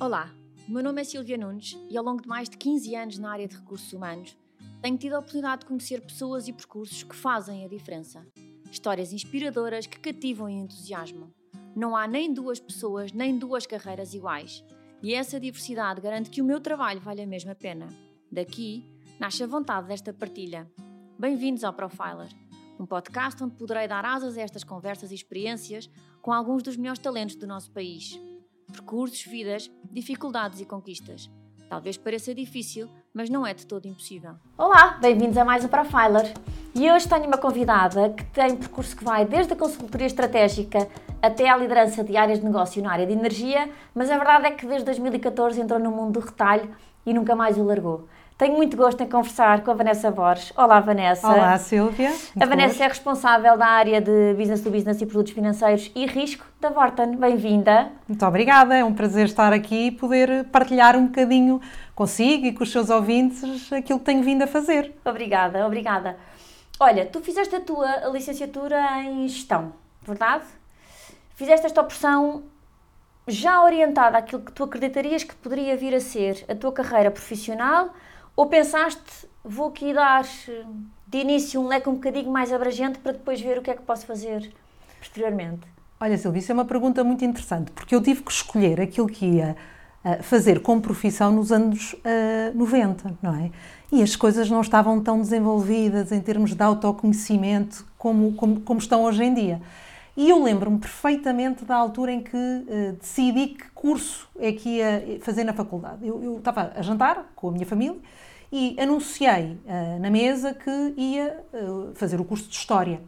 Olá, meu nome é Silvia Nunes e ao longo de mais de 15 anos na área de recursos humanos, tenho tido a oportunidade de conhecer pessoas e percursos que fazem a diferença. Histórias inspiradoras que cativam e entusiasmam. Não há nem duas pessoas nem duas carreiras iguais. E essa diversidade garante que o meu trabalho vale a mesma pena. Daqui nasce a vontade desta partilha. Bem-vindos ao Profiler, um podcast onde poderei dar asas a estas conversas e experiências com alguns dos melhores talentos do nosso país. Percursos, vidas, dificuldades e conquistas. Talvez pareça difícil, mas não é de todo impossível. Olá, bem-vindos a mais um Profiler. E hoje tenho uma convidada que tem percurso que vai desde a consultoria estratégica até à liderança de áreas de negócio na área de energia, mas a verdade é que desde 2014 entrou no mundo do retalho e nunca mais o largou. Tenho muito gosto em conversar com a Vanessa Borges. Olá, Vanessa. Olá, Silvia. A Vanessa é responsável da área de Business to Business e Produtos Financeiros e Risco da Vorten. Bem-vinda. Muito obrigada, é um prazer estar aqui e poder partilhar um bocadinho consigo e com os seus ouvintes aquilo que tenho vindo a fazer. Obrigada, obrigada. Olha, tu fizeste a tua licenciatura em gestão, verdade? Fizeste esta opção já orientada àquilo que tu acreditarias que poderia vir a ser a tua carreira profissional ou pensaste, vou aqui dar de início um leque um bocadinho mais abrangente para depois ver o que é que posso fazer posteriormente? Olha, Silvia, isso é uma pergunta muito interessante, porque eu tive que escolher aquilo que ia uh, fazer como profissão nos anos uh, 90, não é? E as coisas não estavam tão desenvolvidas em termos de autoconhecimento como, como, como estão hoje em dia. E eu lembro-me perfeitamente da altura em que uh, decidi que curso é que ia fazer na faculdade. Eu, eu estava a jantar com a minha família e anunciei uh, na mesa que ia uh, fazer o curso de História.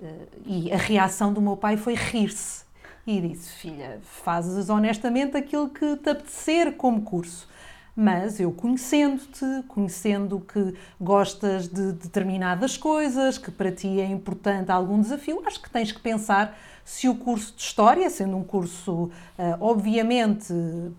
Uh, e a reação do meu pai foi rir-se. E disse: Filha, fazes honestamente aquilo que te apetecer como curso. Mas eu conhecendo-te, conhecendo que gostas de determinadas coisas, que para ti é importante algum desafio, acho que tens que pensar se o curso de História, sendo um curso obviamente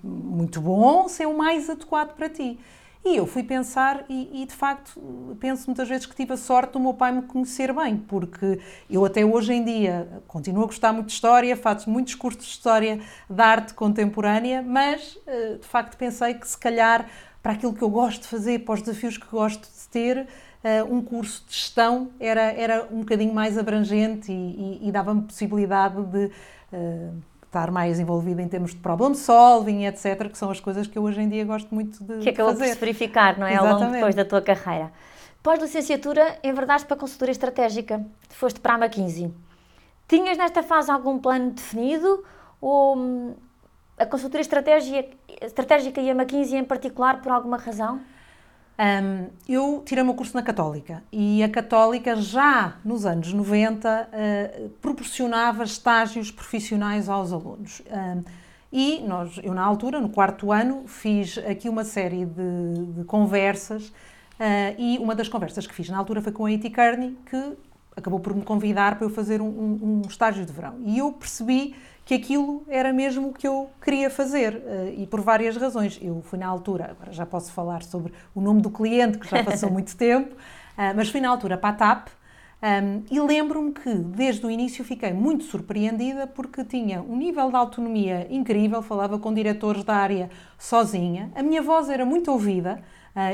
muito bom, se é o mais adequado para ti. E eu fui pensar, e, e, de facto penso muitas vezes que tive a sorte do meu pai me conhecer bem, porque eu até hoje em dia continuo a gostar muito de história, faço muitos cursos de história de arte contemporânea, mas eh, de facto pensei que se calhar para aquilo que eu gosto de fazer, para os desafios que gosto de ter, eh, um curso de gestão era, era um bocadinho mais abrangente e, e, e dava-me possibilidade de eh, estar mais envolvida em termos de problem solving, etc., que são as coisas que eu hoje em dia gosto muito de Que acabou fazer. por se verificar, não é? Exatamente. Ao longo depois da tua carreira. Pós-licenciatura, enverdaste para a consultoria estratégica, foste para a McKinsey. Tinhas nesta fase algum plano definido ou hum, a consultoria estratégica, estratégica e a McKinsey em particular por alguma razão? Um, eu tirei o meu curso na Católica e a Católica já nos anos 90 uh, proporcionava estágios profissionais aos alunos. Um, e nós, eu na altura, no quarto ano, fiz aqui uma série de, de conversas uh, e uma das conversas que fiz na altura foi com a Iti Kearney, que acabou por me convidar para eu fazer um, um estágio de verão. E eu percebi que aquilo era mesmo o que eu queria fazer e por várias razões. Eu fui na altura, agora já posso falar sobre o nome do cliente, que já passou muito tempo, mas fui na altura para a TAP e lembro-me que desde o início fiquei muito surpreendida porque tinha um nível de autonomia incrível, falava com diretores da área sozinha, a minha voz era muito ouvida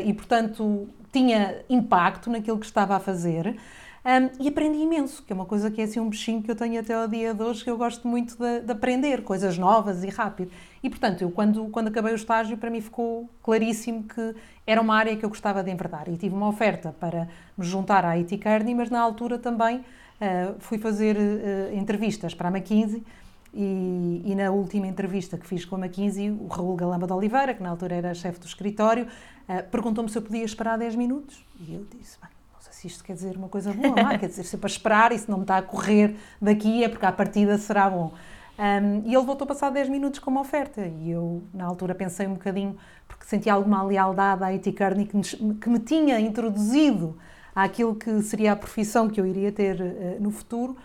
e, portanto, tinha impacto naquilo que estava a fazer. Um, e aprendi imenso, que é uma coisa que é assim um bichinho que eu tenho até ao dia de hoje, que eu gosto muito de, de, aprender coisas novas e rápido. E portanto, eu quando, quando acabei o estágio, para mim ficou claríssimo que era uma área que eu gostava de enverdar. E tive uma oferta para me juntar à IT Kearney, mas na altura também uh, fui fazer uh, entrevistas para a McKinsey. E, e, na última entrevista que fiz com a McKinsey, o Raul Galamba de Oliveira, que na altura era chefe do escritório, uh, perguntou-me se eu podia esperar 10 minutos. E eu disse, bem, se isto quer dizer uma coisa boa, não, quer dizer, se é para esperar e se não me está a correr daqui é porque a partida será bom. Um, e ele voltou a passar 10 minutos com uma oferta. E eu, na altura, pensei um bocadinho, porque sentia alguma lealdade à IT Kearney que, que me tinha introduzido àquilo que seria a profissão que eu iria ter uh, no futuro,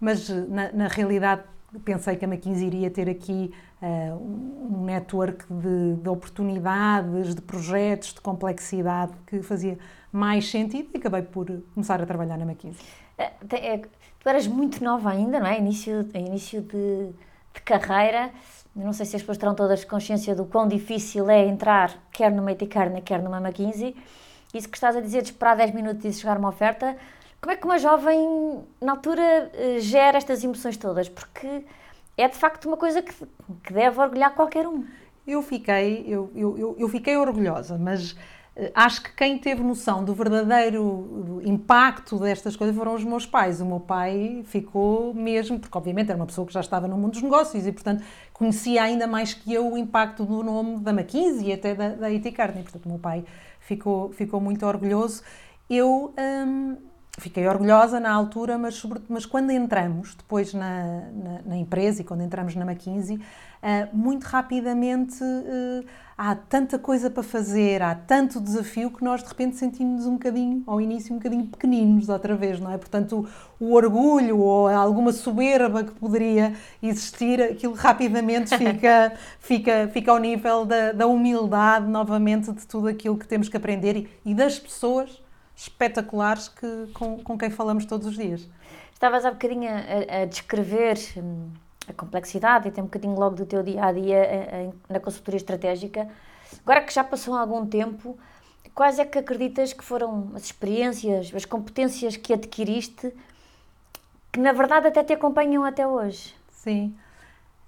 mas na, na, realidade pensei que a McKinsey iria ter aqui uh, um network de, de oportunidades, de projetos, de complexidade que fazia mais sentido e acabei por começar a trabalhar na McKinsey. É, é, tu eras muito nova ainda, não é? Início, início de, de carreira, não sei se as pessoas terão todas consciência do quão difícil é entrar, quer numa Eticarna, quer numa McKinsey. Isso que estás a dizer de esperar 10 minutos e chegar uma oferta, como é que uma jovem, na altura, eh, gera estas emoções todas? Porque é de facto uma coisa que, que deve orgulhar qualquer um. Eu fiquei, eu, eu, eu fiquei orgulhosa, mas acho que quem teve noção do verdadeiro impacto destas coisas foram os meus pais. O meu pai ficou mesmo, porque obviamente era uma pessoa que já estava no mundo dos negócios e, portanto, conhecia ainda mais que eu o impacto do nome da McKinsey e até da, da. Portanto, o meu pai ficou, ficou muito orgulhoso. Eu hum, fiquei orgulhosa na altura, mas, sobre, mas quando entramos depois na, na, na, empresa e quando entramos na McKinsey, uh, muito rapidamente uh, há tanta coisa para fazer, há tanto desafio que nós de repente sentimos um bocadinho, ao início, um bocadinho pequeninos outra vez, não é? Portanto, o, o orgulho ou alguma soberba que poderia existir, aquilo rapidamente fica, fica, fica ao nível da, da humildade, novamente, de tudo aquilo que temos que aprender e, e das pessoas espetaculares que, com, com quem falamos todos os dias. Estavas há bocadinho a, a descrever hum, a complexidade e tem um bocadinho logo do teu dia a dia na consultoria estratégica. Agora que já passou algum tempo, quais é que acreditas que foram as experiências, as competências que adquiriste que na verdade até te acompanham até hoje? Sim.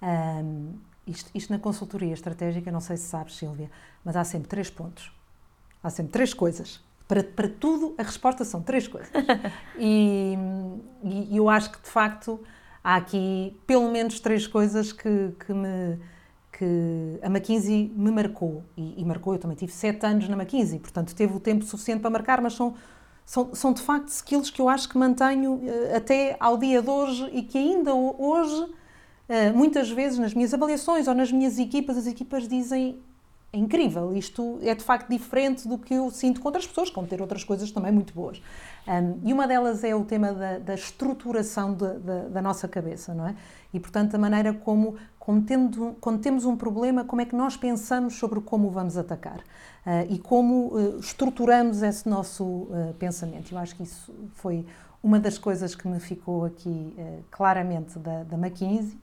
Um, isto, isto na consultoria estratégica, não sei se sabes, Silvia, mas há sempre três pontos. Há sempre três coisas para, para tudo, a resposta são três coisas. e, e, eu acho que, de facto, há aqui pelo menos três coisas que, que me que a McKinsey me marcou e, e, marcou, eu também tive sete anos na McKinsey, portanto teve o tempo suficiente para marcar, mas são, são, são de facto skills que eu acho que mantenho uh, até ao dia de hoje e que ainda hoje, uh, muitas vezes nas minhas avaliações ou nas minhas equipas, as equipas dizem é incrível. Isto é de facto diferente do que eu sinto com outras pessoas, como ter outras coisas também muito boas. Um, e uma delas é o tema da, da estruturação de, de, da nossa cabeça, não é? E portanto, a maneira como, como tendo, quando temos um problema, como é que nós pensamos sobre como o vamos atacar uh, e como uh, estruturamos esse nosso uh, pensamento. Eu acho que isso foi uma das coisas que me ficou aqui claramente da, da McKinsey.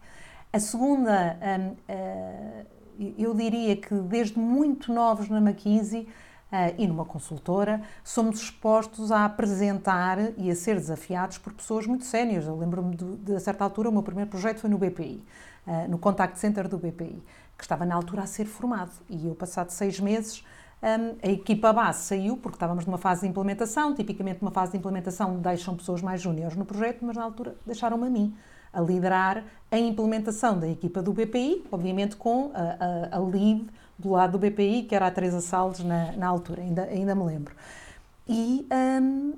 A segunda. Um, eu diria que desde muito novos na McKinsey uh, e numa consultora, somos expostos a apresentar e a ser desafiados por pessoas muito séniores. Eu lembro-me de, de, a certa altura, o meu primeiro projeto foi no BPI, uh, eh, no Contact Center do BPI, que estava na altura a ser formado. E eu, passado seis meses, um, a equipa base saiu porque estávamos numa fase de implementação. Tipicamente, numa fase de implementação, deixam pessoas mais júniores no projeto, mas na altura deixaram-me a mim a liderar a implementação da equipa do BPI, obviamente com a, a, a lead do lado do BPI, que era a Teresa Salles na, na altura, ainda, ainda me lembro. E um,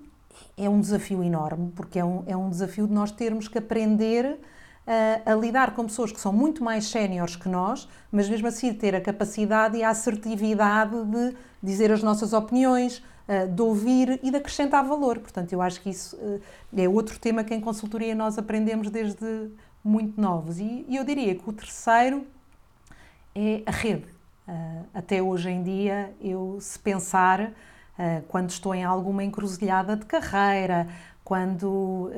é um desafio enorme, porque é um, é um desafio de nós termos que aprender a, a lidar com pessoas que são muito mais séniores que nós, mas mesmo assim ter a capacidade e a assertividade de dizer as nossas opiniões, de ouvir e de acrescentar valor. Portanto, eu acho que isso eh, é outro tema que em consultoria nós aprendemos desde muito novos. E eu diria que o terceiro é a rede. Eh, até hoje em dia, eu se pensar, quando estou em alguma encruzilhada de carreira, quando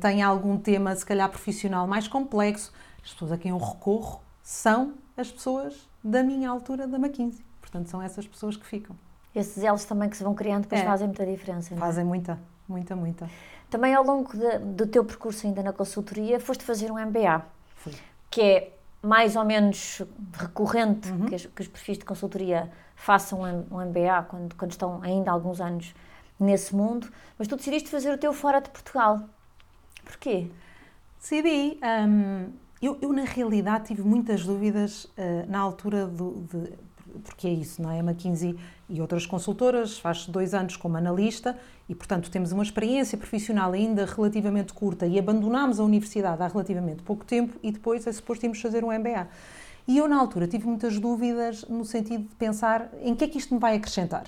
tenho algum tema, se calhar profissional mais complexo, as pessoas a quem eu recorro são as pessoas da minha altura da McKinsey. Portanto, são essas pessoas que ficam esses elos também que se vão criando depois é. fazem muita diferença. Não é? Fazem muita, muita, muita. Também ao longo de, do teu percurso ainda na consultoria, foste fazer um MBA, Fui. que é mais ou menos recorrente uhum. que, que, os perfis de consultoria façam um, um MBA quando, quando estão ainda há alguns anos nesse mundo, mas tu decidiste fazer o teu fora de Portugal. Porquê? Decidi. Um, eu, eu, na realidade, tive muitas dúvidas uh, na altura do, de, porque é isso, não é? A McKinsey e outras consultoras faz dois anos como analista e, portanto, temos uma experiência profissional ainda relativamente curta e abandonámos a universidade há relativamente pouco tempo e depois é suposto irmos fazer um MBA. E eu, na altura, tive muitas dúvidas no sentido de pensar em que é que isto me vai acrescentar.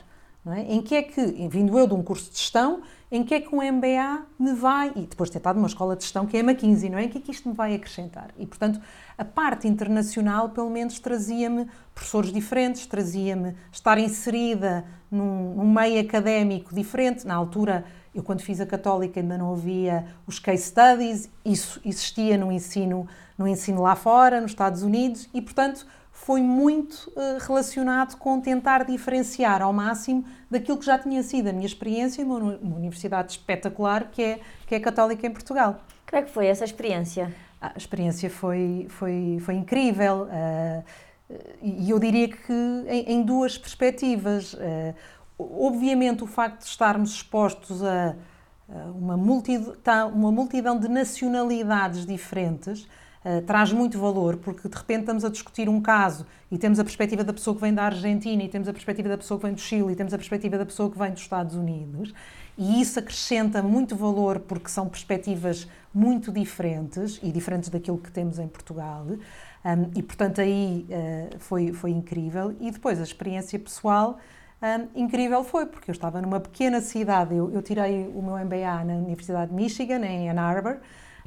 É? Em que é que, vindo eu de um curso de gestão, em que é que um MBA me vai, e depois de ter estado numa escola de gestão que é a McKinsey, não é? Em que é que isto me vai acrescentar? E, portanto, a parte internacional, pelo menos, trazia-me professores diferentes, trazia-me estar inserida num, num meio académico diferente. Na altura, eu quando fiz a Católica ainda não havia os case studies, isso existia no ensino no ensino lá fora, nos Estados Unidos, e, portanto, foi muito uh, relacionado com tentar diferenciar ao máximo daquilo que já tinha sido a minha experiência numa, universidade espetacular que é, que é Católica em Portugal. Como é que foi essa experiência? A experiência foi, foi, foi incrível uh, e eu diria que em, em duas perspectivas. Uh, obviamente, o facto de estarmos expostos a, a uma, multidão, tá, uma multidão de nacionalidades diferentes Uh, traz muito valor, porque de repente estamos a discutir um caso e temos a perspectiva da pessoa que vem da Argentina, e temos a perspectiva da pessoa que vem do Chile, e temos a perspectiva da pessoa que vem dos Estados Unidos, e isso acrescenta muito valor porque são perspectivas muito diferentes e diferentes daquilo que temos em Portugal. Um, e portanto aí uh, foi, foi incrível. E depois a experiência pessoal um, incrível foi, porque eu estava numa pequena cidade, eu, eu tirei o meu MBA na Universidade de Michigan, em Ann Arbor,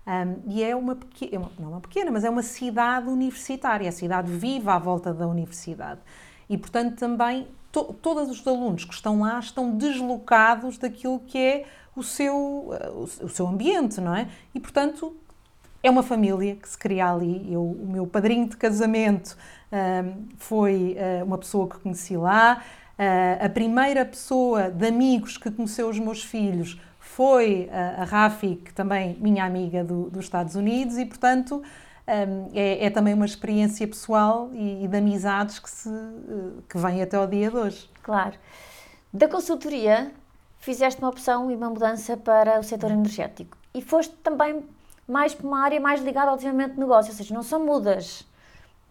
um, e é uma pequena, não uma pequena, mas é uma cidade universitária, a cidade viva à volta da universidade. E, portanto, também to, todos os alunos que estão lá estão deslocados daquilo que é o seu, uh, o seu ambiente, não é? E, portanto, é uma família que se cria ali. Eu, o meu padrinho de casamento um, foi uh, uma pessoa que conheci lá. Uh, a primeira pessoa de amigos que conheceu os meus filhos foi a, a Rafi, que também minha amiga do, dos Estados Unidos, e portanto é, é, também uma experiência pessoal e, e de amizades que, se, que vem até ao dia de hoje. Claro. Da consultoria, fizeste uma opção e uma mudança para o setor energético e foste também mais para uma área mais ligada ao desenvolvimento de negócio, ou seja, não só mudas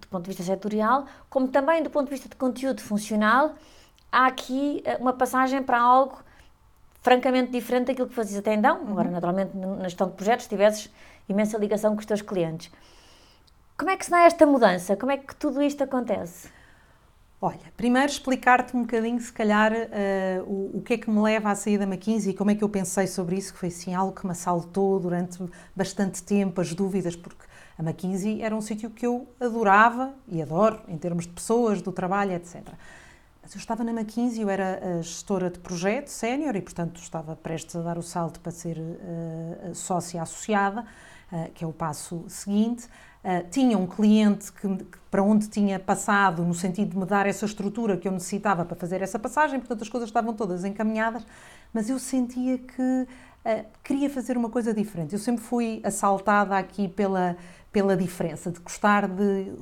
do ponto de vista setorial, como também do ponto de vista de conteúdo funcional, há aqui eh, uma passagem para algo francamente diferente daquilo que fazias até então. Uhum. Agora, naturalmente, na gestão de projetos, tivesses imensa ligação com os teus clientes. Como é que se dá esta mudança? Como é que tudo isto acontece? Olha, primeiro explicar-te um bocadinho, se calhar, uh, o, o, que é que me leva à saída da McKinsey e como é que eu pensei sobre isso, que foi assim algo que me assaltou durante bastante tempo, as dúvidas, porque a McKinsey era um sítio que eu adorava e adoro, em termos de pessoas, do trabalho, etc. Mas eu estava na McKinsey, eu era a gestora de projeto sénior e, portanto, estava prestes a dar o salto para ser uh, sócia associada, uh, que é o passo seguinte. Uh, tinha um cliente que, para onde tinha passado, no sentido de me dar essa estrutura que eu necessitava para fazer essa passagem, portanto, as coisas estavam todas encaminhadas, mas eu sentia que queria fazer uma coisa diferente. Eu sempre fui assaltada aqui pela pela diferença, de gostar de.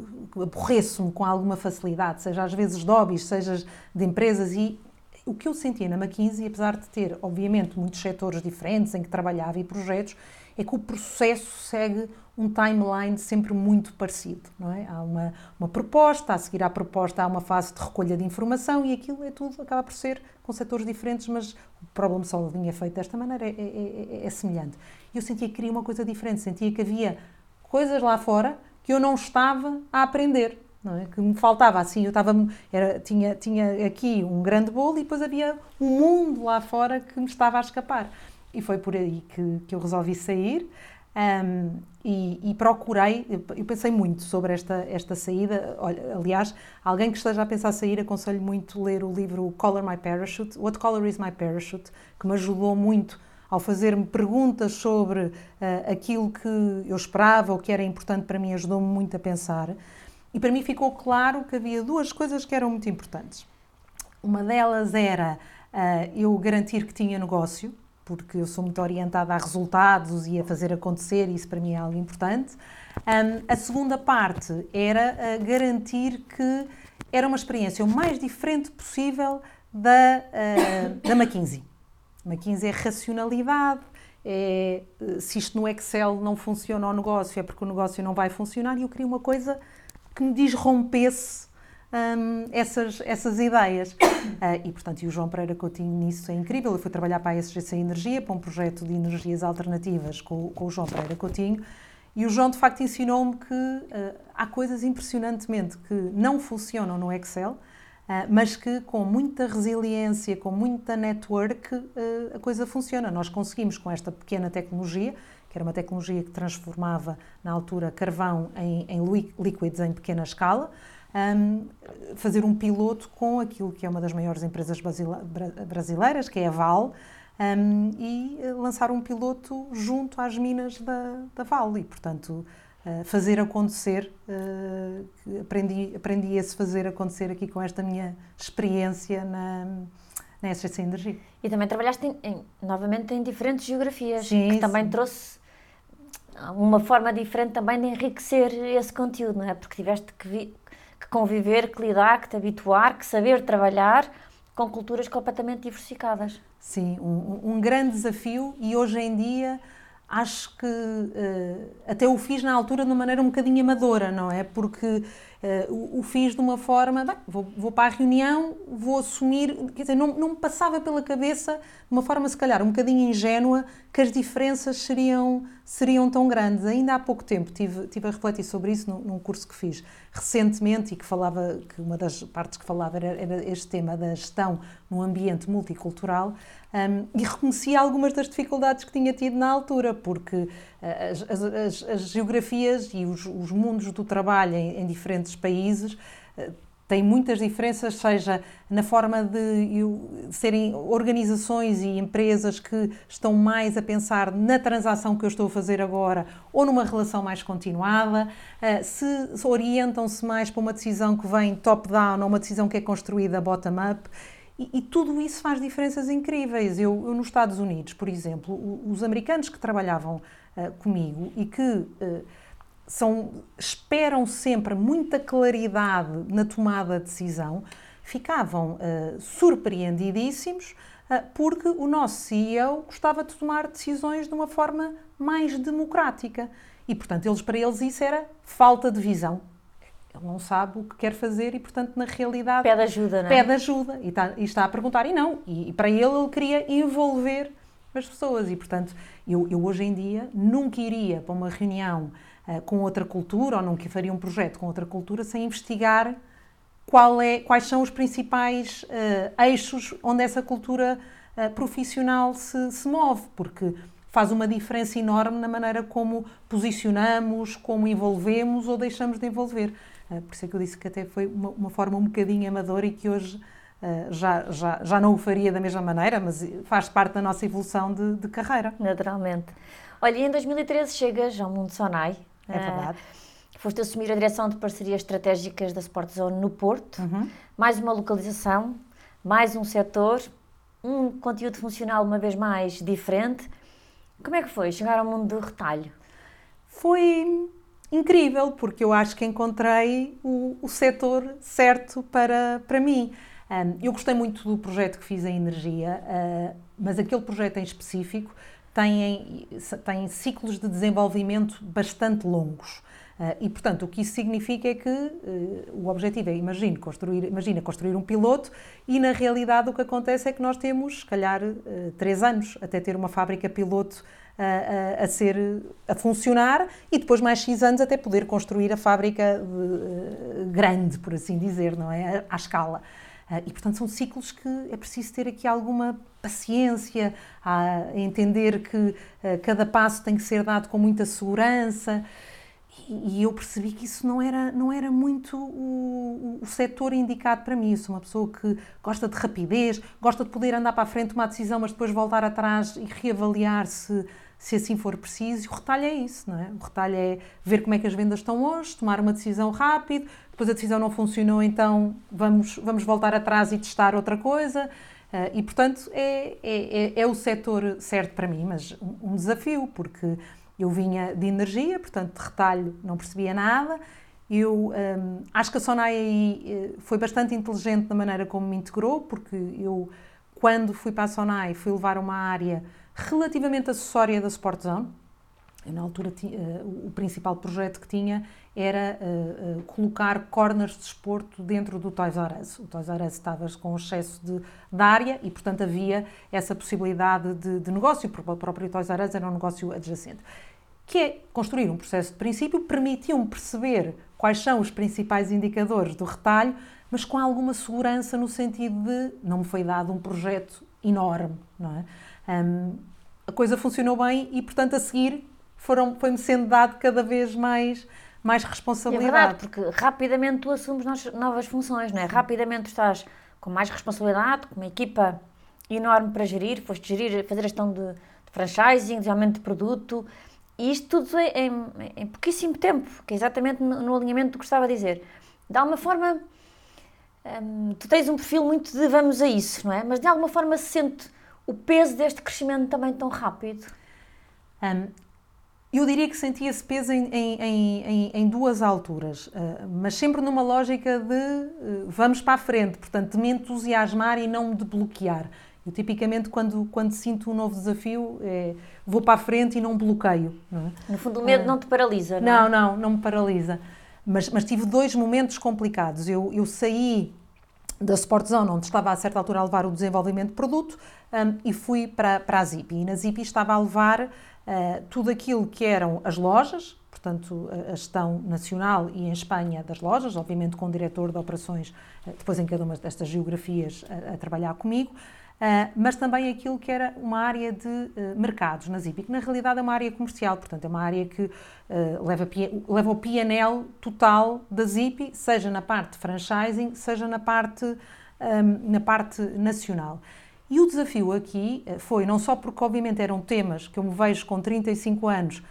aborreço-me com alguma facilidade, seja às vezes de hobbies, seja de empresas. E o que eu sentia na McKinsey, apesar de ter, obviamente, muitos setores diferentes em que trabalhava e projetos, é que o processo segue um timeline sempre muito parecido, não é? Há uma, uma proposta, a seguir à proposta há uma fase de recolha de informação e aquilo é tudo, acaba por ser com setores diferentes, mas o problem solving é feito desta maneira, é, é, é, é semelhante. E eu sentia que queria uma coisa diferente, sentia que havia coisas lá fora que eu não estava a aprender. Não é? que me faltava assim, eu estava, era, tinha, tinha aqui um grande bolo e depois havia um mundo lá fora que me estava a escapar. E foi por aí que, que eu resolvi sair um, e, e, procurei, eu pensei muito sobre esta, esta saída. Olha, aliás, alguém que esteja a pensar sair, aconselho muito ler o livro Color My Parachute, What Color is My Parachute, que me ajudou muito ao fazer-me perguntas sobre uh, aquilo que eu esperava ou que era importante para mim, ajudou-me muito a pensar. E para mim ficou claro que havia duas coisas que eram muito importantes. Uma delas era uh, eu garantir que tinha negócio, porque eu sou muito orientada a resultados e a fazer acontecer, e isso para mim é algo importante. Um, a segunda parte era uh, garantir que era uma experiência o mais diferente possível da, uh, da McKinsey. McKinsey é racionalidade, é, se isto no Excel não funciona o negócio é porque o negócio não vai funcionar e eu queria uma coisa que me desrompesse um, essas, essas ideias. Uh, e, portanto, e o João Pereira Coutinho nisso é incrível. Eu fui trabalhar para a SGC Energia, para um projeto de energias alternativas com, com o João Pereira Coutinho. E o João, de facto, ensinou-me que uh, há coisas impressionantemente que não funcionam no Excel, ah, mas que com muita resiliência, com muita network, ah, a coisa funciona. Nós conseguimos, com esta pequena tecnologia, que era uma tecnologia que transformava, na altura, carvão em, em líquidos em pequena escala, um, fazer um piloto com aquilo que é uma das maiores empresas brasileiras, que é a Val, um, e lançar um piloto junto às minas da, da Val. E, portanto, uh, fazer acontecer. Uh, aprendi, aprendi a se fazer acontecer aqui com esta minha experiência na, na SGC Energia. E também trabalhaste em, em, novamente em diferentes geografias, sim, que também sim. trouxe uma forma diferente também de enriquecer esse conteúdo, não é? Porque tiveste que, vi, que conviver, que lidar, que te habituar, que saber trabalhar com culturas completamente diversificadas. Sim, um, um grande desafio e hoje em dia acho que uh, até o fiz na altura de uma maneira um bocadinho amadora, não é? Porque uh, o, o, fiz de uma forma, bem, vou, vou, para a reunião, vou assumir, quer dizer, não, não me passava pela cabeça, de uma forma se calhar um bocadinho ingênua, que as diferenças seriam, seriam tão grandes. Ainda há pouco tempo tive, tive a refletir sobre isso num, num curso que fiz recentemente e que falava, que uma das partes que falava era, era este tema da gestão no ambiente multicultural um, e reconheci algumas das dificuldades que tinha tido na altura, porque uh, as, as, as, geografias e os, os, mundos do trabalho em, em diferentes países uh, têm muitas diferenças, seja na forma de serem organizações e empresas que estão mais a pensar na transação que eu estou a fazer agora ou numa relação mais continuada, se, se orientam-se mais para uma decisão que vem top-down ou uma decisão que é construída bottom-up. E, e, tudo isso faz diferenças incríveis. Eu, eu, nos Estados Unidos, por exemplo, os americanos que trabalhavam uh, comigo e que uh, são, esperam sempre muita claridade na tomada de decisão, ficavam uh, surpreendidíssimos porque o nosso CEO gostava de tomar decisões de uma forma mais democrática. E, portanto, eles, para eles isso era falta de visão ele não sabe o que quer fazer e, portanto, na realidade. Pede ajuda, não é? Pede ajuda e está, e está a perguntar, e não. E, e, para ele, ele queria envolver as pessoas. E, portanto, eu, eu hoje em dia nunca iria para uma reunião uh, com outra cultura ou nunca faria um projeto com outra cultura sem investigar é, quais são os principais uh, eixos onde essa cultura uh, profissional se, se move. Porque faz uma diferença enorme na maneira como posicionamos, como envolvemos ou deixamos de envolver. Uh, por isso é que eu disse que até foi uma, uma forma um bocadinho amadora e que hoje já, já, já não o faria da mesma maneira, mas faz parte da nossa evolução de, de carreira. Naturalmente. Olha, em 2013 chegas ao Mundo Sonai. É verdade. Uh, foste assumir a direção de parcerias estratégicas da Sport Zone no Porto. Uhum. Mais uma localização, mais um setor, um conteúdo funcional uma vez mais diferente. Como é que foi chegar ao mundo do retalho? Foi incrível, porque eu acho que encontrei o, o setor certo para, para mim. Um, eu gostei muito do projeto que fiz em energia, uh, mas aquele projeto em específico tem, tem ciclos de desenvolvimento bastante longos. Uh, e, portanto, o que isso significa é que uh, o objetivo é, imagine, construir, imagina construir um piloto e, na realidade, o que acontece é que nós temos, se calhar, uh, três anos até ter uma fábrica piloto a, a, ser, a funcionar e depois mais X anos até poder construir a fábrica de, grande, por assim dizer, não é? À, à escala. E, portanto, são ciclos que é preciso ter aqui alguma paciência, a entender que cada passo tem que ser dado com muita segurança e eu percebi que isso não era, não era muito o, o setor indicado para mim. Eu sou uma pessoa que gosta de rapidez, gosta de poder andar para a frente, tomar decisão, mas depois voltar atrás e reavaliar se, se assim for preciso. O retalho é isso, não é? O retalho é ver como é que as vendas estão hoje, tomar uma decisão rápido, depois a decisão não funcionou, então vamos, vamos voltar atrás e testar outra coisa. Uh, e, portanto, é, é, é, é, o setor certo para mim, mas um, desafio, porque eu vinha de energia, portanto, de retalho não percebia nada. Eu um, acho que a Sonai aí eh, foi bastante inteligente na maneira como me integrou, porque eu, quando fui para a Sonai, fui levar uma área relativamente acessória da Sport Zone. Eu, na altura, uh, o principal projeto que tinha era uh, uh, colocar corners de desporto dentro do Toys R Us. O Toys R Us estava com excesso de, de área e, portanto, havia essa possibilidade de, de negócio, porque o próprio Toys R Us era um negócio adjacente. Que é construir um processo de princípio, permitiu-me perceber quais são os principais indicadores do retalho, mas com alguma segurança no sentido de não me foi dado um projeto enorme, não é? Um, a coisa funcionou bem e, portanto, a seguir foi-me sendo dado cada vez mais mais responsabilidade. É verdade, porque rapidamente tu assumes novas funções, não é? Rapidamente estás com mais responsabilidade, com uma equipa enorme para gerir, foste gerir, fazer gestão de, de franchising, de aumento de produto, E isto tudo é em, em pouquíssimo tempo, que é exatamente no, no alinhamento do que estava a dizer. De alguma forma, hum, tu tens um perfil muito de vamos a isso, não é? Mas de alguma forma se sente o peso deste crescimento também tão rápido. Um, eu diria que senti esse peso em, em, em, em duas alturas, uh, mas sempre numa lógica de uh, vamos para a frente, portanto, de me entusiasmar e não de bloquear. Eu tipicamente, quando, quando sinto um novo desafio, é, vou para a frente e não bloqueio. Não é? No fundo, o medo uh, não te paralisa, não Não, é? não, não me paralisa. Mas, mas tive dois momentos complicados. Eu, eu saí da Sport Zone, onde estava a certa altura a levar o desenvolvimento de produto, um, e fui para, para a Zipi. E na Zipi estava a levar uh, tudo aquilo que eram as lojas, portanto, a gestão nacional e em Espanha das lojas, obviamente com o diretor de operações, uh, depois em cada uma destas geografias, a, a trabalhar comigo. Uh, mas também aquilo que era uma área de uh, mercados na Zipi, que na realidade é uma área comercial, portanto é uma área que uh, leva, leva o PNL total da Zipi, seja na parte de franchising, seja na parte, um, na parte nacional. E o desafio aqui foi, não só porque obviamente eram temas que eu me vejo com 35 anos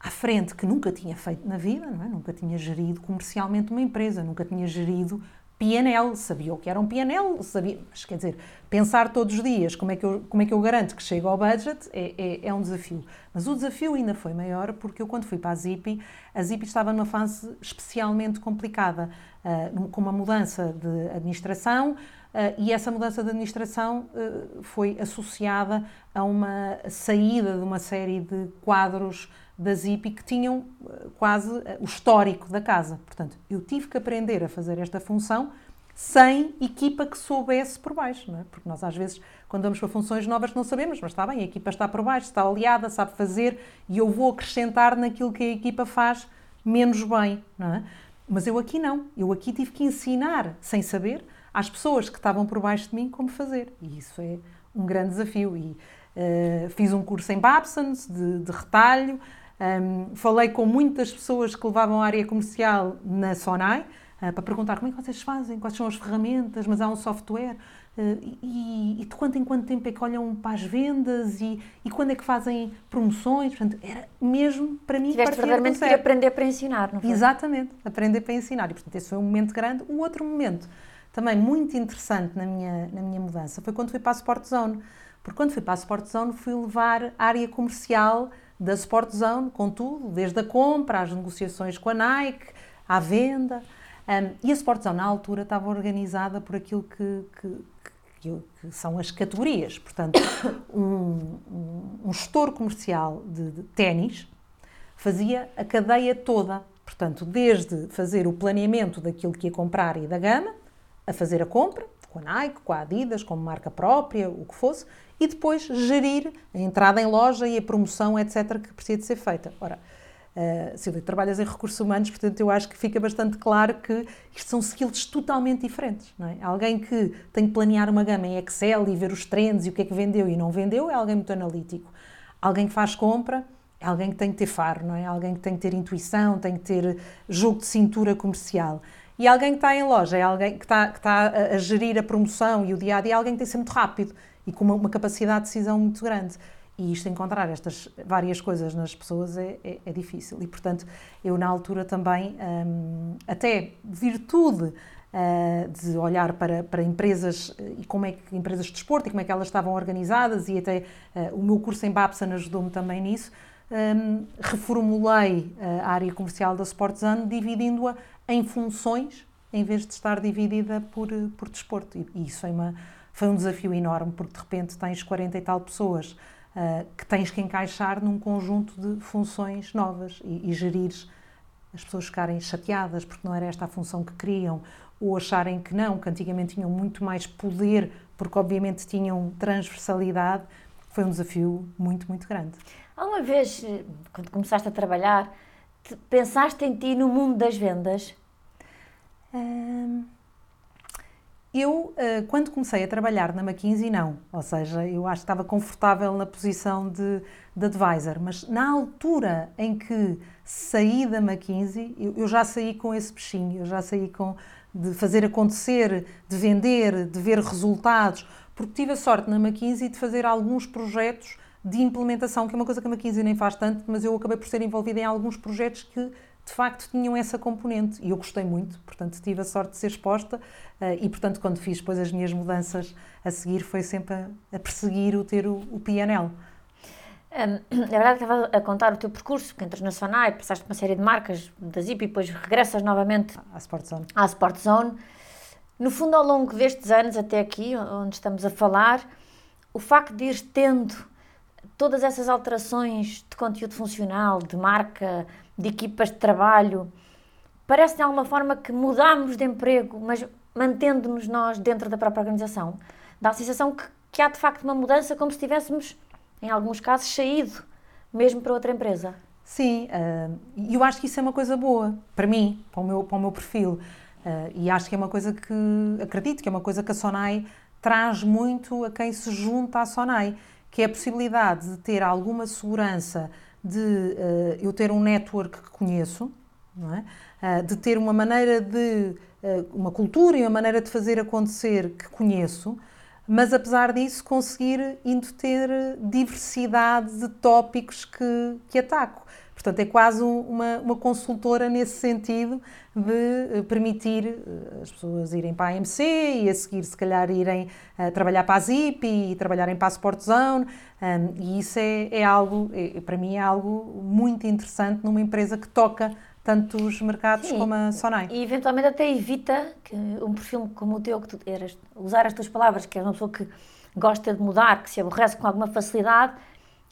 à frente, que nunca tinha feito na vida, é? nunca tinha gerido comercialmente uma empresa, nunca tinha gerido PNL, sabia o que era um PNL, sabia, mas quer dizer, pensar todos os dias como é que eu, como é que eu garanto que chego ao budget é, é, é um desafio. Mas o desafio ainda foi maior porque eu, quando fui para a Zipi, a Zipi estava numa fase especialmente complicada, uh, com uma mudança de administração, Uh, e essa mudança de administração uh, foi associada a uma saída de uma série de quadros da ZIP que tinham uh, quase o histórico da casa. Portanto, eu tive que aprender a fazer esta função sem equipa que soubesse por baixo, é? Porque nós às vezes, quando vamos para funções novas, não sabemos, mas está bem, a equipa está por baixo, está aliada, sabe fazer e eu vou acrescentar naquilo que a equipa faz menos bem, é? Mas eu aqui não, eu aqui tive que ensinar sem saber às pessoas que estavam por baixo de mim como fazer. E isso é um grande desafio. E uh, fiz um curso em Babsons de, de retalho, um, falei com muitas pessoas que levavam a área comercial na Sonai uh, para perguntar como é que vocês fazem, quais são as ferramentas, mas há um software. Uh, e, e, de quanto em quanto tempo é que olham para as vendas e, e quando é que fazem promoções? Portanto, era mesmo para mim Tiveste verdadeiramente que aprender para ensinar, não foi? Exatamente, aprender para ensinar. E, portanto, esse foi um momento grande. O outro momento também muito interessante na minha, na minha mudança foi quando fui para a Sport Zone. Porque quando fui para a Sport Zone fui levar a área comercial da Sport Zone, com tudo, desde a compra, às negociações com a Nike, à venda. Um, e a Sport Zone, na altura, estava organizada por aquilo que, que, que, que são as categorias. Portanto, um, um, um gestor comercial de, de ténis fazia a cadeia toda. Portanto, desde fazer o planeamento daquilo que ia comprar e da gama, a fazer a compra, com a Nike, com a Adidas, como marca própria, o que fosse, e depois gerir a entrada em loja e a promoção, etc., que precisa de ser feita. Ora, uh, Silvia, trabalhas em recursos humanos, portanto eu acho que fica bastante claro que isto são skills totalmente diferentes. Não é? Alguém que tem que planear uma gama em Excel e ver os trends e o que é que vendeu e não vendeu é alguém muito analítico. Alguém que faz compra é alguém que tem que ter faro, não é? Alguém que tem que ter intuição, tem que ter jogo de cintura comercial. E alguém que está em loja, é alguém que está, que está a, gerir a promoção e o dia a dia, é alguém que tem que ser muito rápido e com uma, uma capacidade de decisão muito grande. E isto, encontrar estas várias coisas nas pessoas é, é, é difícil. E, portanto, eu na altura também, hum, até virtude uh, de olhar para, para empresas eh, e como é que empresas de desporto e como é que elas estavam organizadas, e até uh, o meu curso em Babson ajudou-me também nisso. Um, reformulei a área comercial da Sportzone, dividindo-a em funções, em vez de estar dividida por, por desporto. E, e isso foi, uma, foi um desafio enorme, porque de repente tens 40 e tal pessoas uh, que tens que encaixar num conjunto de funções novas e, e gerir as pessoas ficarem chateadas porque não era esta a função que queriam, ou acharem que não, que antigamente tinham muito mais poder, porque obviamente tinham transversalidade, foi um desafio muito, muito grande. Alguma vez, quando começaste a trabalhar, pensaste em ti no mundo das vendas? Eu, uh, quando comecei a trabalhar na McKinsey, não. Ou seja, eu acho que estava confortável na posição de, de advisor. Mas na altura em que saí da McKinsey, eu, eu já saí com esse peixinho. Eu já saí com de fazer acontecer, de vender, de ver resultados. Porque tive a sorte na McKinsey de fazer alguns projetos de implementação, que é uma coisa que a McKinsey nem faz tanto, mas eu acabei por ser envolvida em alguns projetos que de facto tinham essa componente e eu gostei muito, portanto tive a sorte de ser exposta uh, e portanto quando fiz depois as minhas mudanças a seguir foi sempre a, a perseguir o ter o, o PNL. Um, na verdade, estava a contar o teu percurso, que entras na Sonai, passaste por uma série de marcas da Zip e depois regressas novamente à Sport Zone. À Sport Zone. No fundo, ao longo destes anos até aqui, onde estamos a falar, o facto de ir tendo todas essas alterações de conteúdo funcional, de marca, de equipas de trabalho, parece de alguma forma que mudamos de emprego, mas mantendo-nos nós dentro da própria organização. Dá a sensação que, que há de facto uma mudança, como se estivéssemos em alguns casos, saído mesmo para outra empresa. Sim, e uh, eu acho que isso é uma coisa boa para mim, para o meu, para o meu perfil. Uh, e acho que é uma coisa que, acredito que é uma coisa que a Sonai traz muito a quem se junta à Sonai, que é a possibilidade de ter alguma segurança de uh, eu ter um network que conheço, é? de ter uma maneira de, uma cultura e uma maneira de fazer acontecer que conheço, mas apesar disso conseguir indo ter diversidade de tópicos que, que ataco. Portanto, é quase uma, uma consultora nesse sentido de eh, permitir eh, as pessoas irem para a AMC e a seguir, se calhar, irem uh, trabalhar para a ZIP e trabalharem para a Sport Zone. Um, e isso é, é algo, é, para mim, é algo muito interessante numa empresa que toca tanto os mercados Sim, como a Sonai. E eventualmente até evita que um perfil como o teu, que tu eras, usar as tuas palavras, que é uma pessoa que gosta de mudar, que se aborrece com alguma facilidade,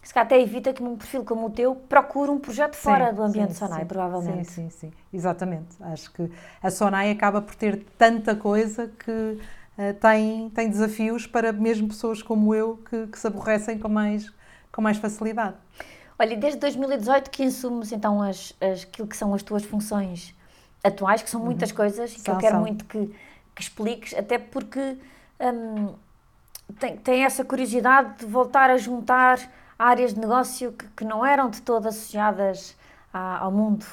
se calhar até evita que um perfil como o teu procure um projeto sim, fora do ambiente sim, Sonai, sim, provavelmente. Sim, sim, sim, exatamente. Acho que a Sonai acaba por ter tanta coisa que uh, tem, tem desafios para mesmo pessoas como eu que, que se aborrecem com mais, com mais facilidade. Olha, desde 2018 que assumes então as, as, aquilo que são as tuas funções atuais, que são muitas uhum. coisas, que são, eu quero são. muito que, que, expliques, até porque hum, tem, tem essa curiosidade de voltar a juntar áreas de negócio que, que não eram de todo associadas ao mundo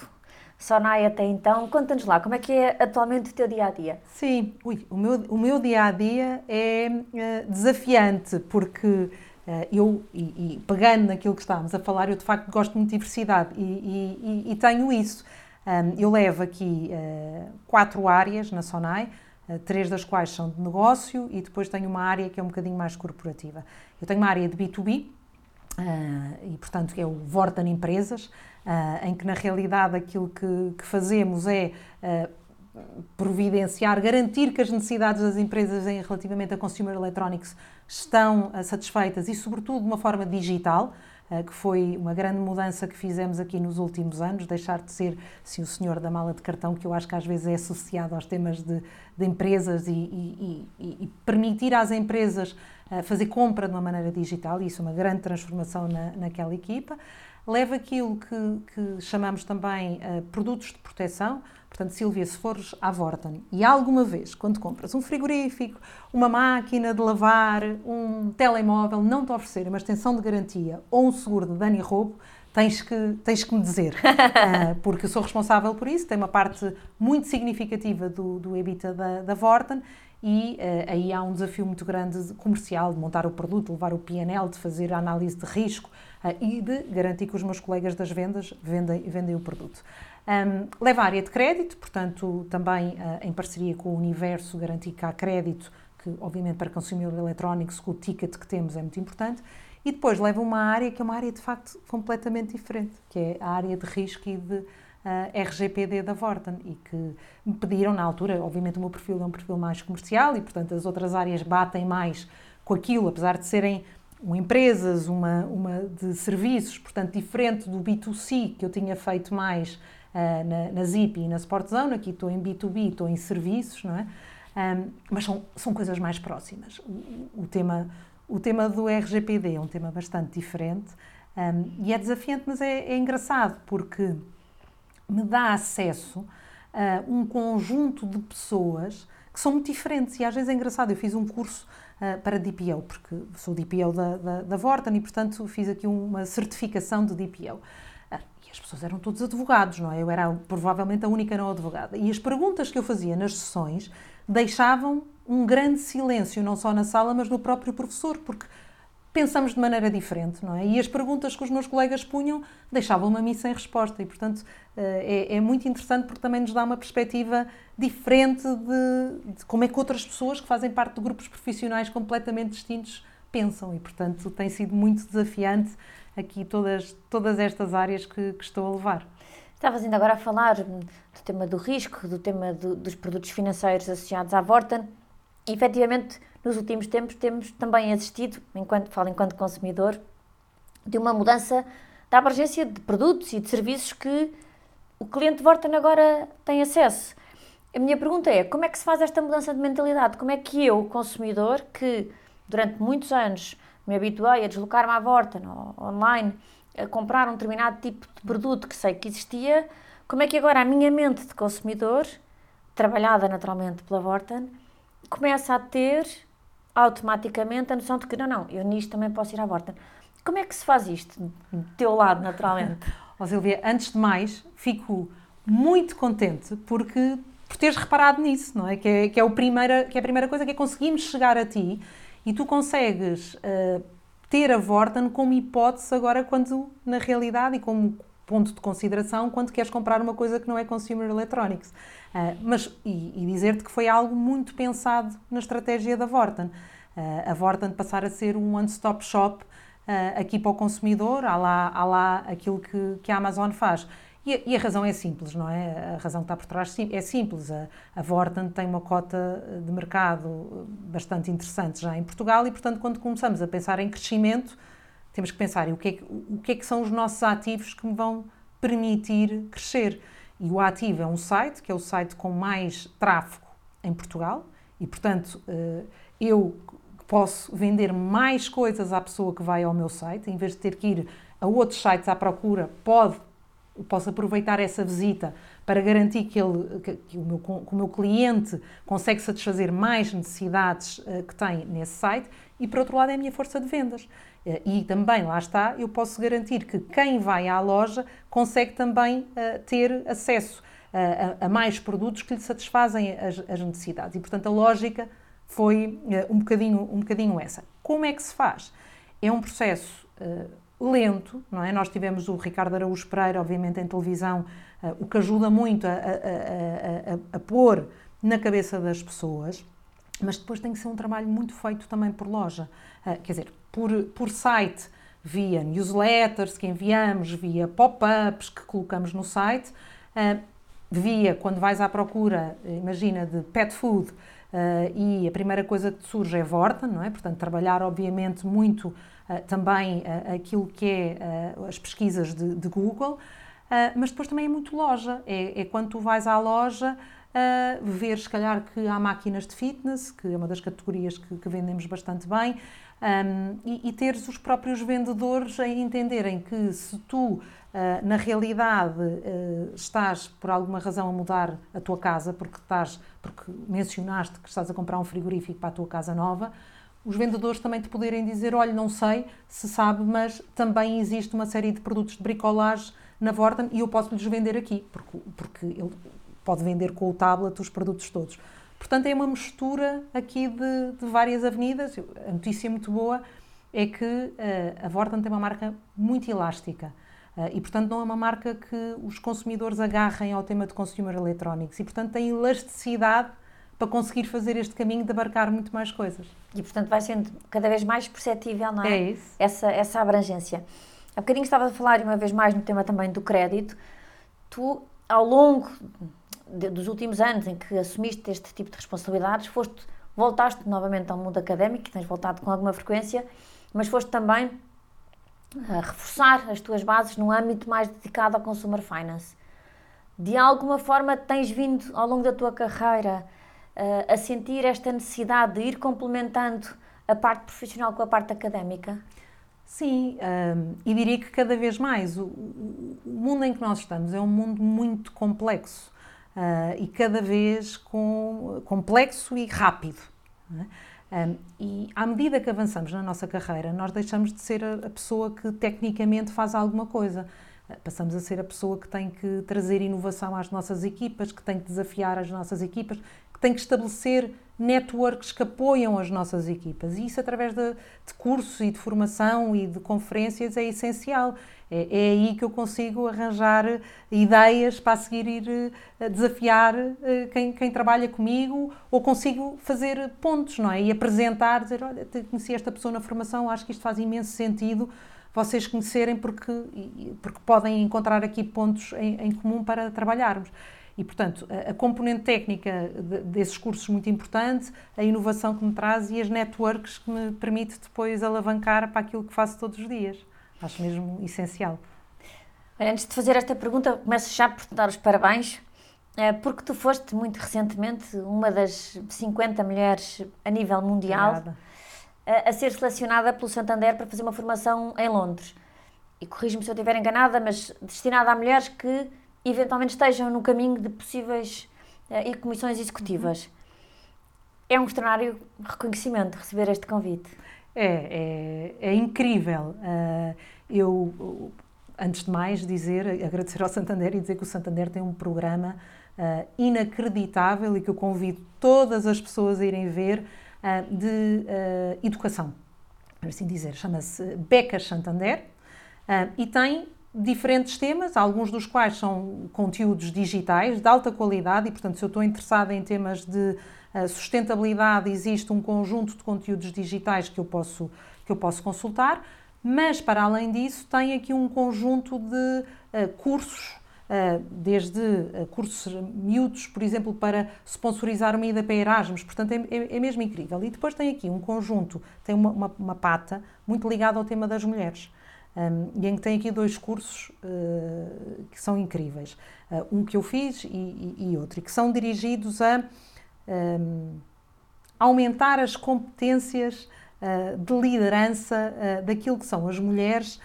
Sonai até então. Conta-nos lá, como é que é atualmente o teu dia a dia? Sim, ui, o, meu, o meu dia a dia é uh, desafiante, porque Uh, eu, e, e, pegando naquilo que estávamos a falar, eu de facto gosto muito de diversidade e, e, e tenho isso. Um, eu levo aqui uh, quatro áreas na Sonai, três das quais são de negócio e depois tenho uma área que é um bocadinho mais corporativa. Eu tenho uma área de B2B, e portanto é o Vorten Empresas, em que na realidade aquilo que, que fazemos é providenciar, garantir que as necessidades das empresas em relativamente a consumer electronics estão uh, satisfeitas e, sobretudo, de uma forma digital, uh, que foi uma grande mudança que fizemos aqui nos últimos anos, deixar de ser sim, o senhor da mala de cartão, que eu acho que às vezes é associado aos temas de, de empresas e, e, e, e, permitir às empresas uh, fazer compra de uma maneira digital, e isso é uma grande transformação na, naquela equipa. Leva aquilo que, que chamamos também produtos de proteção, Portanto, Silvia, se fores à Vorten e alguma vez, quando compras um frigorífico, uma máquina de lavar, um telemóvel, não te oferecerem uma extensão de garantia ou um seguro de dano e roubo, tens que, tens que me dizer, uh, porque eu sou responsável por isso, tem uma parte muito significativa do, do EBITDA da, da Vorten e uh, aí há um desafio muito grande de comercial, de montar o produto, levar o PNL, de fazer a análise de risco uh, e de garantir que os meus colegas das vendas vendem, vendem o produto. Um, leva a área de crédito, portanto, também uh, em parceria com o Universo, garantir que há crédito, que obviamente para consumidor eletrónico, com o ticket que temos é muito importante. E depois leva uma área que é uma área de facto completamente diferente, que é a área de risco e de uh, RGPD da Vorten e que me pediram na altura, obviamente o meu perfil é um perfil mais comercial e portanto as outras áreas batem mais com aquilo, apesar de serem empresas, uma, uma de serviços, portanto diferente do B2C que eu tinha feito mais na, na ZIP e na Sport Zone, aqui estou em B2B, estou em serviços, não é? Um, mas são, são coisas mais próximas. O, o, tema, o tema do RGPD é um tema bastante diferente um, e é desafiante, mas é, é, engraçado porque me dá acesso a um conjunto de pessoas que são muito diferentes e às vezes é engraçado. Eu fiz um curso uh, para DPO, porque sou DPO da, da, da Vorten e, portanto, fiz aqui uma certificação de DPO as pessoas eram todos advogados, não é? Eu era provavelmente a única não advogada. E as perguntas que eu fazia nas sessões deixavam um grande silêncio, não só na sala, mas no próprio professor, porque pensamos de maneira diferente, não é? E as perguntas que os meus colegas punham deixavam-me a mim sem resposta. E, portanto, é, é, muito interessante porque também nos dá uma perspectiva diferente de, de, como é que outras pessoas que fazem parte de grupos profissionais completamente distintos pensam. E, portanto, tem sido muito desafiante aqui todas, todas estas áreas que, que estou a levar. Estavas ainda agora a falar do tema do risco, do tema do, dos produtos financeiros associados à Vorten. E, efetivamente, nos últimos tempos temos também assistido, enquanto falo enquanto consumidor, de uma mudança da abrangência de produtos e de serviços que o cliente Vorten agora tem acesso. A minha pergunta é, como é que se faz esta mudança de mentalidade? Como é que eu, consumidor, que durante muitos anos me habituei a deslocar-me à Vorten online, a comprar um determinado tipo de produto que sei que existia, como é que agora a minha mente de consumidor, trabalhada naturalmente pela Vorten, começa a ter automaticamente a noção de que não, não, eu nisto também posso ir à Vorten. Como é que se faz isto do teu lado, naturalmente? Ó oh, Silvia, antes de mais, fico muito contente porque por teres reparado nisso, não é? Que é, que é, o primeira, que é a primeira coisa que é conseguimos chegar a ti e tu consegues uh, ter a Vorten como hipótese agora quando, na realidade, e como ponto de consideração quando queres comprar uma coisa que não é consumer electronics. Uh, mas, e, e dizer-te que foi algo muito pensado na estratégia da Vorten. Uh, a Vorten passar a ser um one-stop shop uh, aqui para o consumidor, há lá, lá aquilo que, que a Amazon faz. E a, e a, razão é simples, não é? A razão que está por trás é simples. A, a Vorten tem uma cota de mercado bastante interessante já em Portugal e, portanto, quando começamos a pensar em crescimento, temos que pensar o que, é que, o que é que são os nossos ativos que me vão permitir crescer. E o ativo é um site, que é o site com mais tráfego em Portugal, e portanto eh, eu posso vender mais coisas à pessoa que vai ao meu site, em vez de ter que ir a outros sites à procura, pode, posso aproveitar essa visita para garantir que, ele, que, que o, meu, que o meu cliente consegue satisfazer mais necessidades uh, que tem nesse site, e por outro lado é a minha força de vendas. Eh, e também, lá está, eu posso garantir que quem vai à loja consegue também uh, ter acesso a, a, mais produtos que lhe satisfazem as, as, necessidades. E, portanto, a lógica foi um, bocadinho, um bocadinho essa. Como é que se faz? É um processo lento, não é? Nós tivemos o Ricardo Araújo Pereira, obviamente, em televisão, o que ajuda muito a, a, a, a pôr na cabeça das pessoas mas depois tem que ser um trabalho muito feito também por loja. Uh, quer dizer, por, por site, via newsletters que enviamos, via pop-ups que colocamos no site, uh, via quando vais à procura, imagina, de pet food, e a primeira coisa que te surge é Vorta, não é? Portanto, trabalhar obviamente muito também aquilo que é as pesquisas de, de Google, mas depois também é muito loja. É, é quando tu vais à loja uh, ver se calhar que há máquinas de fitness, que é uma das categorias que, que vendemos bastante bem, um, e, e teres os próprios vendedores a entenderem que se tu, uh, na realidade, uh, estás por alguma razão a mudar a tua casa, porque, estás, porque mencionaste que estás a comprar um frigorífico para a tua casa nova, os vendedores também te poderem dizer: olha, não sei se sabe, mas também existe uma série de produtos de bricolagem na Vorten e eu posso lhes vender aqui, porque, porque ele, pode vender com o tablet os produtos todos. Portanto, é uma mistura aqui de, de várias avenidas. A notícia muito boa é que uh, a Vorten tem uma marca muito elástica. Uh, e, portanto, não é uma marca que os consumidores agarrem ao tema de consumer electronics. E, portanto, tem elasticidade para conseguir fazer este caminho de abarcar muito mais coisas. E, portanto, vai sendo cada vez mais perceptível, não é? É isso. Essa, essa abrangência. Há bocadinho estava a falar, uma vez mais, no tema também do crédito. Tu, ao longo de, dos últimos anos em que assumiste este tipo de responsabilidades, foste, voltaste novamente ao mundo académico, tens voltado com alguma frequência, mas foste também a reforçar as tuas bases num âmbito mais dedicado ao consumer finance. De alguma forma tens vindo ao longo da tua carreira uh, a sentir esta necessidade de ir complementando a parte profissional com a parte académica? Sim, um, e diria que cada vez mais. O, o, mundo em que nós estamos é um mundo muito complexo uh, e cada vez com, complexo e rápido. Um, é? e à medida que avançamos na nossa carreira, nós deixamos de ser a, a pessoa que tecnicamente faz alguma coisa. Uh, passamos a ser a pessoa que tem que trazer inovação às nossas equipas, que tem que desafiar as nossas equipas, tem que estabelecer networks que apoiam as nossas equipas. E isso, através de, de cursos e de formação e de conferências, é essencial. É, é, aí que eu consigo arranjar ideias para seguir ir eh, desafiar eh, quem, quem, trabalha comigo ou consigo fazer pontos, não é? E apresentar, dizer, olha, conheci esta pessoa na formação, acho que isto faz imenso sentido vocês conhecerem porque, porque podem encontrar aqui pontos em, em comum para trabalharmos. E, portanto, a, a componente técnica de, desses cursos muito importante, a inovação que me traz e as networks que me permite depois alavancar para aquilo que faço todos os dias. Acho mesmo essencial. Antes de fazer esta pergunta, começo já por te dar os parabéns, eh, porque tu foste muito recentemente uma das 50 mulheres a nível mundial a, a ser selecionada pelo Santander para fazer uma formação em Londres. E corrijo-me se eu estiver enganada, mas destinada a mulheres que eventualmente estejam no caminho de possíveis uh, comissões executivas. É um extraordinário reconhecimento receber este convite. É, é, é incrível. Uh, eu, antes de mais, dizer, agradecer ao Santander e dizer que o Santander tem um programa uh, inacreditável e que eu convido todas as pessoas a irem ver uh, de educação. Por assim dizer, chama-se Becas Santander e tem diferentes temas, alguns dos quais são conteúdos digitais de alta qualidade e, portanto, se eu estou interessada em temas de uh, sustentabilidade, existe um conjunto de conteúdos digitais que eu posso, que eu posso consultar, mas, para além disso, tem aqui um conjunto de uh, cursos, uh, desde cursos miúdos, por exemplo, para sponsorizar uma ida para Erasmus, portanto, é, é, é mesmo incrível. E depois tem aqui um conjunto, tem uma, uma, uma pata muito ligada ao tema das mulheres. Um, e em que tem aqui dois cursos uh, que são incríveis. Uh, um que eu fiz e, e, e, outro, e que são dirigidos a um, aumentar as competências uh, de liderança daquilo que são as mulheres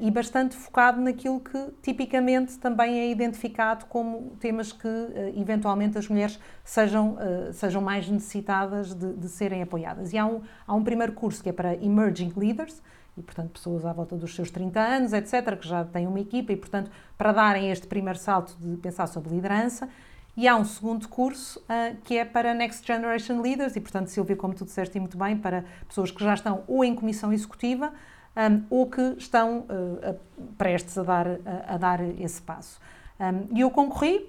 e bastante focado naquilo que tipicamente também é identificado como temas que eventualmente as mulheres sejam, sejam mais necessitadas de, de serem apoiadas. E há um, há um primeiro curso que é para Emerging Leaders, e, portanto, pessoas à volta dos seus 30 anos, etc., que já têm uma equipa e, portanto, para darem este primeiro salto de pensar sobre liderança. E há um segundo curso uh, que é para Next Generation Leaders, e, portanto, Silvia, como tu disseste muito bem, para pessoas que já estão ou em comissão executiva um, ou que estão uh, prestes a dar, a, a dar esse passo. Um, e eu concorri,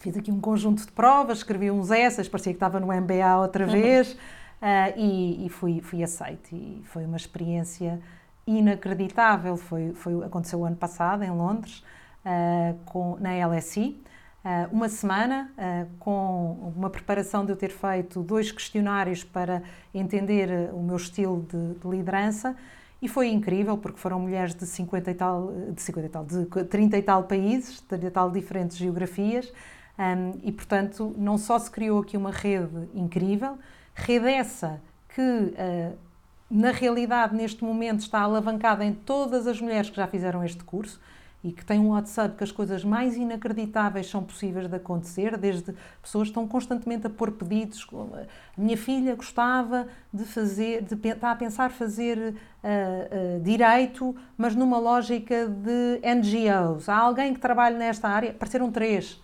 fiz aqui um conjunto de provas, escrevi uns essays, parecia que estava no MBA outra vez. Uh, e, e, fui, fui aceite. E foi uma experiência inacreditável. Foi, foi, aconteceu o ano passado, em Londres, uh, com, na LSI. Uh, uma semana com uma preparação de eu ter feito dois questionários para entender o meu estilo de, de liderança e foi incrível porque foram mulheres de 50 e tal, de 50 e tal, de 30 e tal países, de tal diferentes geografias um, e portanto não só se criou aqui uma rede incrível, rede essa que, uh, na realidade, neste momento está alavancada em todas as mulheres que já fizeram este curso e que tem um WhatsApp que as coisas mais inacreditáveis são possíveis de acontecer, desde pessoas que estão constantemente a pôr pedidos. A minha filha gostava de fazer, de, está a pensar fazer uh, uh, direito, mas numa lógica de NGOs. Há alguém que trabalha nesta área? Apareceram três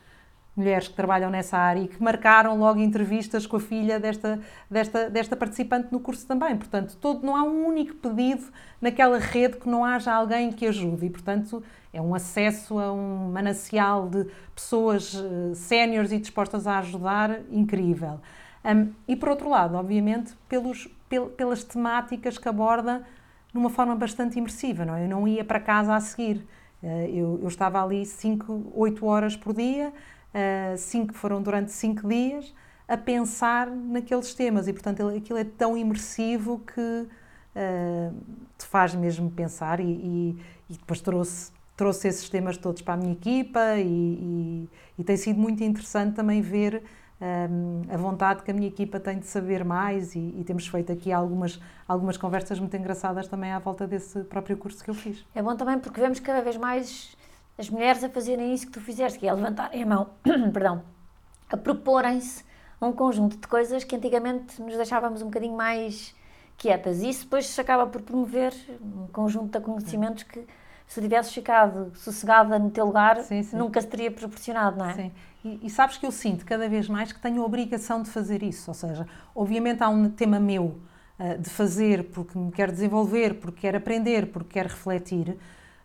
mulheres que trabalham nessa área e que marcaram logo entrevistas com a filha desta, desta, desta participante no curso também. Portanto, todo, não há um único pedido naquela rede que não haja alguém que ajude e, portanto, é um acesso a um manancial de pessoas uh, séniores e dispostas a ajudar incrível. Um, e, por outro lado, obviamente, pelos, pel, pelas temáticas que aborda de uma forma bastante imersiva. Não é? Eu não ia para casa a seguir. Uh, eu, eu estava ali 5, 8 horas por dia, uh, cinco, foram durante cinco dias, a pensar naqueles temas. E, portanto, aquilo é tão imersivo que uh, te faz mesmo pensar. E, e, e, depois trouxe, trouxe esses temas todos para a minha equipa e, e tem sido muito interessante também ver um, a vontade que a minha equipa tem de saber mais e, e, temos feito aqui algumas, algumas conversas muito engraçadas também à volta desse próprio curso que eu fiz. É bom também porque vemos cada vez mais as mulheres a fazerem isso que tu fizeste, que é levantarem a mão, perdão, a proporem-se a um conjunto de coisas que antigamente nos deixávamos um bocadinho mais quietas. E isso depois se acaba por promover um conjunto de acontecimentos que, se tivesses ficado sossegada no teu lugar, sim, sim. nunca se teria proporcionado, não é? Sim. E, e, sabes que eu sinto cada vez mais que tenho a obrigação de fazer isso. Ou seja, obviamente há um tema meu uh, de fazer porque me quero desenvolver, porque quero aprender, porque quero refletir,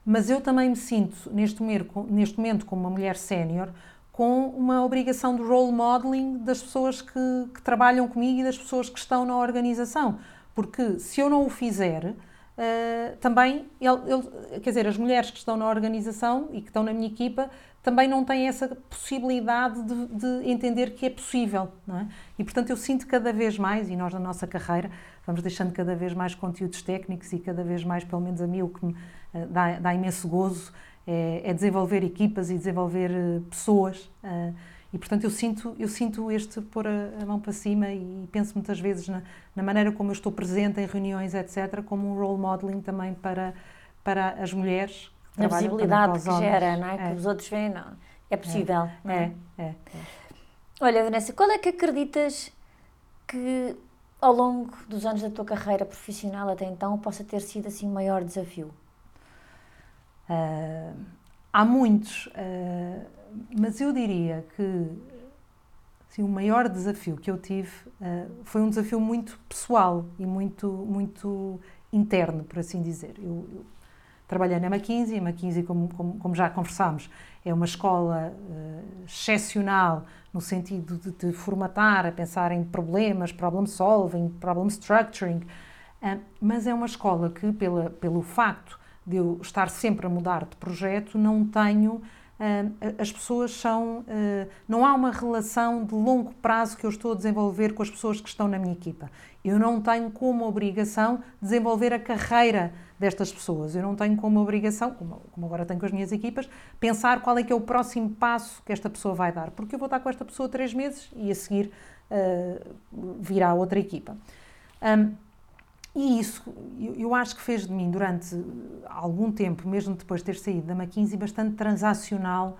mas eu também me sinto, neste momento, como uma mulher sénior, com uma obrigação de role modeling das pessoas que, que, trabalham comigo e das pessoas que estão na organização. Porque se eu não o fizer, uh, também, ele, ele, quer dizer, as mulheres que estão na organização e que estão na minha equipa também não têm essa possibilidade de, de entender que é possível. É? E, portanto, eu sinto cada vez mais, e nós na nossa carreira vamos deixando cada vez mais conteúdos técnicos e cada vez mais, pelo menos a mim, o que me uh, dá, dá, imenso gozo é, é, desenvolver equipas e desenvolver uh, pessoas. Uh, e, portanto, eu sinto, eu sinto este pôr a, mão para cima e penso muitas vezes na, na, maneira como eu estou presente em reuniões, etc., como um role modeling também para, para as mulheres. A visibilidade que gera, não é? é? Que os outros veem, não. É possível. É, é? é, é. Olha, Vanessa, qual é que acreditas que ao longo dos anos da tua carreira profissional até então possa ter sido assim o maior desafio? Uh, há muitos. Uh, mas eu diria que assim, o maior desafio que eu tive uh, foi um desafio muito pessoal e muito, muito interno, por assim dizer. Eu, eu trabalhei na McKinsey, a McKinsey, como, como, como já conversámos, é uma escola excepcional no sentido de, de formatar, a pensar em problemas, problem solving, problem structuring, uh, mas é uma escola que, pela, pelo facto de eu estar sempre a mudar de projeto, não tenho as pessoas são. Ah, não há uma relação de longo prazo que eu estou a desenvolver com as pessoas que estão na minha equipa. Eu não tenho como obrigação desenvolver a carreira destas pessoas. Eu não tenho como obrigação, como, agora tenho com as minhas equipas, pensar qual é que é o próximo passo que esta pessoa vai dar. Porque eu vou estar com esta pessoa três meses e a seguir uh, virá outra equipa. Um, e isso, eu, acho que fez de mim, durante algum tempo, mesmo depois de ter saído da McKinsey, bastante transacional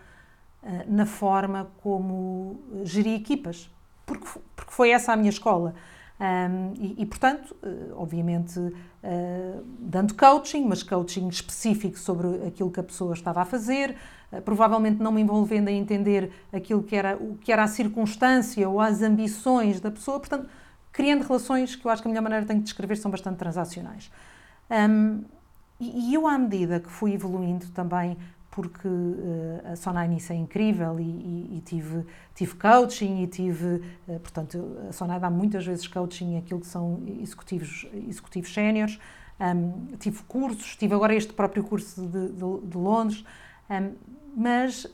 uh, na forma como geri equipas, porque, porque foi essa a minha escola. Um, e, e, portanto, uh, obviamente, uh, dando coaching, mas coaching específico sobre aquilo que a pessoa estava a fazer, provavelmente não me envolvendo em entender aquilo que era, o que era a circunstância ou as ambições da pessoa, portanto, criando relações que eu acho que a melhor maneira tenho de descrever são bastante transacionais. Um, e, e, eu, à medida que fui evoluindo também, porque uh, a Sonai é incrível e, e, e, tive, tive coaching e tive, uh, portanto, a Sonai dá muitas vezes coaching aquilo que são executivos, executivos séniores, um, tive cursos, tive agora este próprio curso de, de, de Londres, um, mas uh,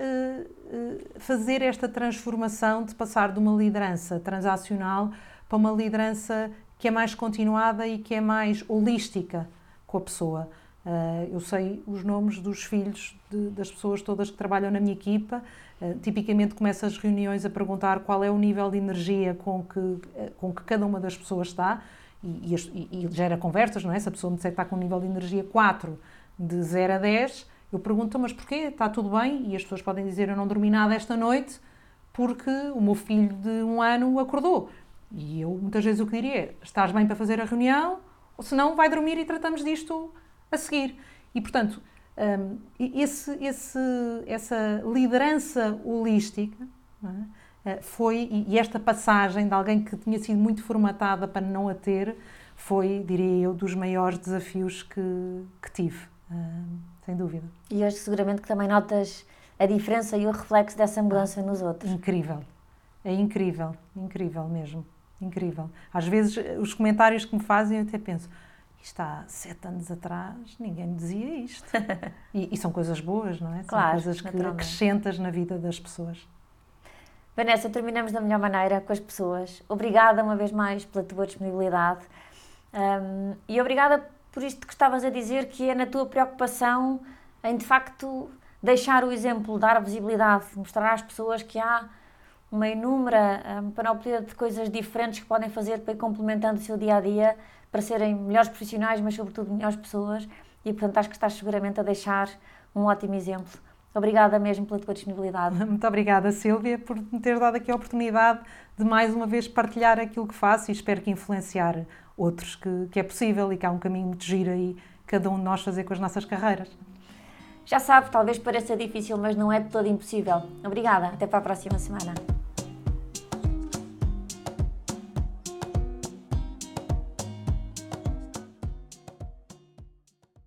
fazer esta transformação de passar de uma liderança transacional para uma liderança que é mais continuada e que é mais holística com a pessoa. Uh, eu sei os nomes dos filhos de, das pessoas todas que trabalham na minha equipa. Uh, tipicamente começo as reuniões a perguntar qual é o nível de energia com que, uh, com que cada uma das pessoas está e, e, e, gera conversas, não é? Se a pessoa me disser que está com um nível de energia 4, de 0 a 10, eu pergunto, mas porquê? Está tudo bem? E as pessoas podem dizer, eu não dormi nada esta noite porque o meu filho de um ano acordou. E eu muitas vezes o que diria é: estás bem para fazer a reunião, ou se não, vai dormir e tratamos disto a seguir. E portanto, um, esse, esse, essa liderança holística é? Eh, foi, e esta passagem de alguém que tinha sido muito formatada para não a ter, foi, diria eu, dos maiores desafios que, que tive, hum, sem dúvida. E hoje seguramente que também notas a diferença e o reflexo dessa mudança nos outros. Incrível, é incrível, incrível mesmo. Incrível. Às vezes, os comentários que me fazem, eu até penso, isto há sete anos atrás, ninguém dizia isto. e, e, são coisas boas, não é? São claro, coisas que acrescentas na vida das pessoas. Vanessa, terminamos da melhor maneira com as pessoas. Obrigada uma vez mais pela tua disponibilidade um, e obrigada por isto que estavas a dizer, que é na tua preocupação em de facto deixar o exemplo, dar visibilidade, mostrar às pessoas que há uma inúmera uma panoplia de coisas diferentes que podem fazer para ir complementando o seu dia a dia para serem melhores profissionais, mas sobretudo melhores pessoas. E portanto acho que estás seguramente a deixar um ótimo exemplo. Obrigada mesmo pela tua disponibilidade. Muito obrigada, Silvia, por me ter dado aqui a oportunidade de mais uma vez partilhar aquilo que faço e espero que influenciar outros que, que é possível e que há um caminho muito giro aí cada um de nós fazer com as nossas carreiras. Já sabe, talvez pareça difícil, mas não é de todo impossível. Obrigada, até para a próxima semana.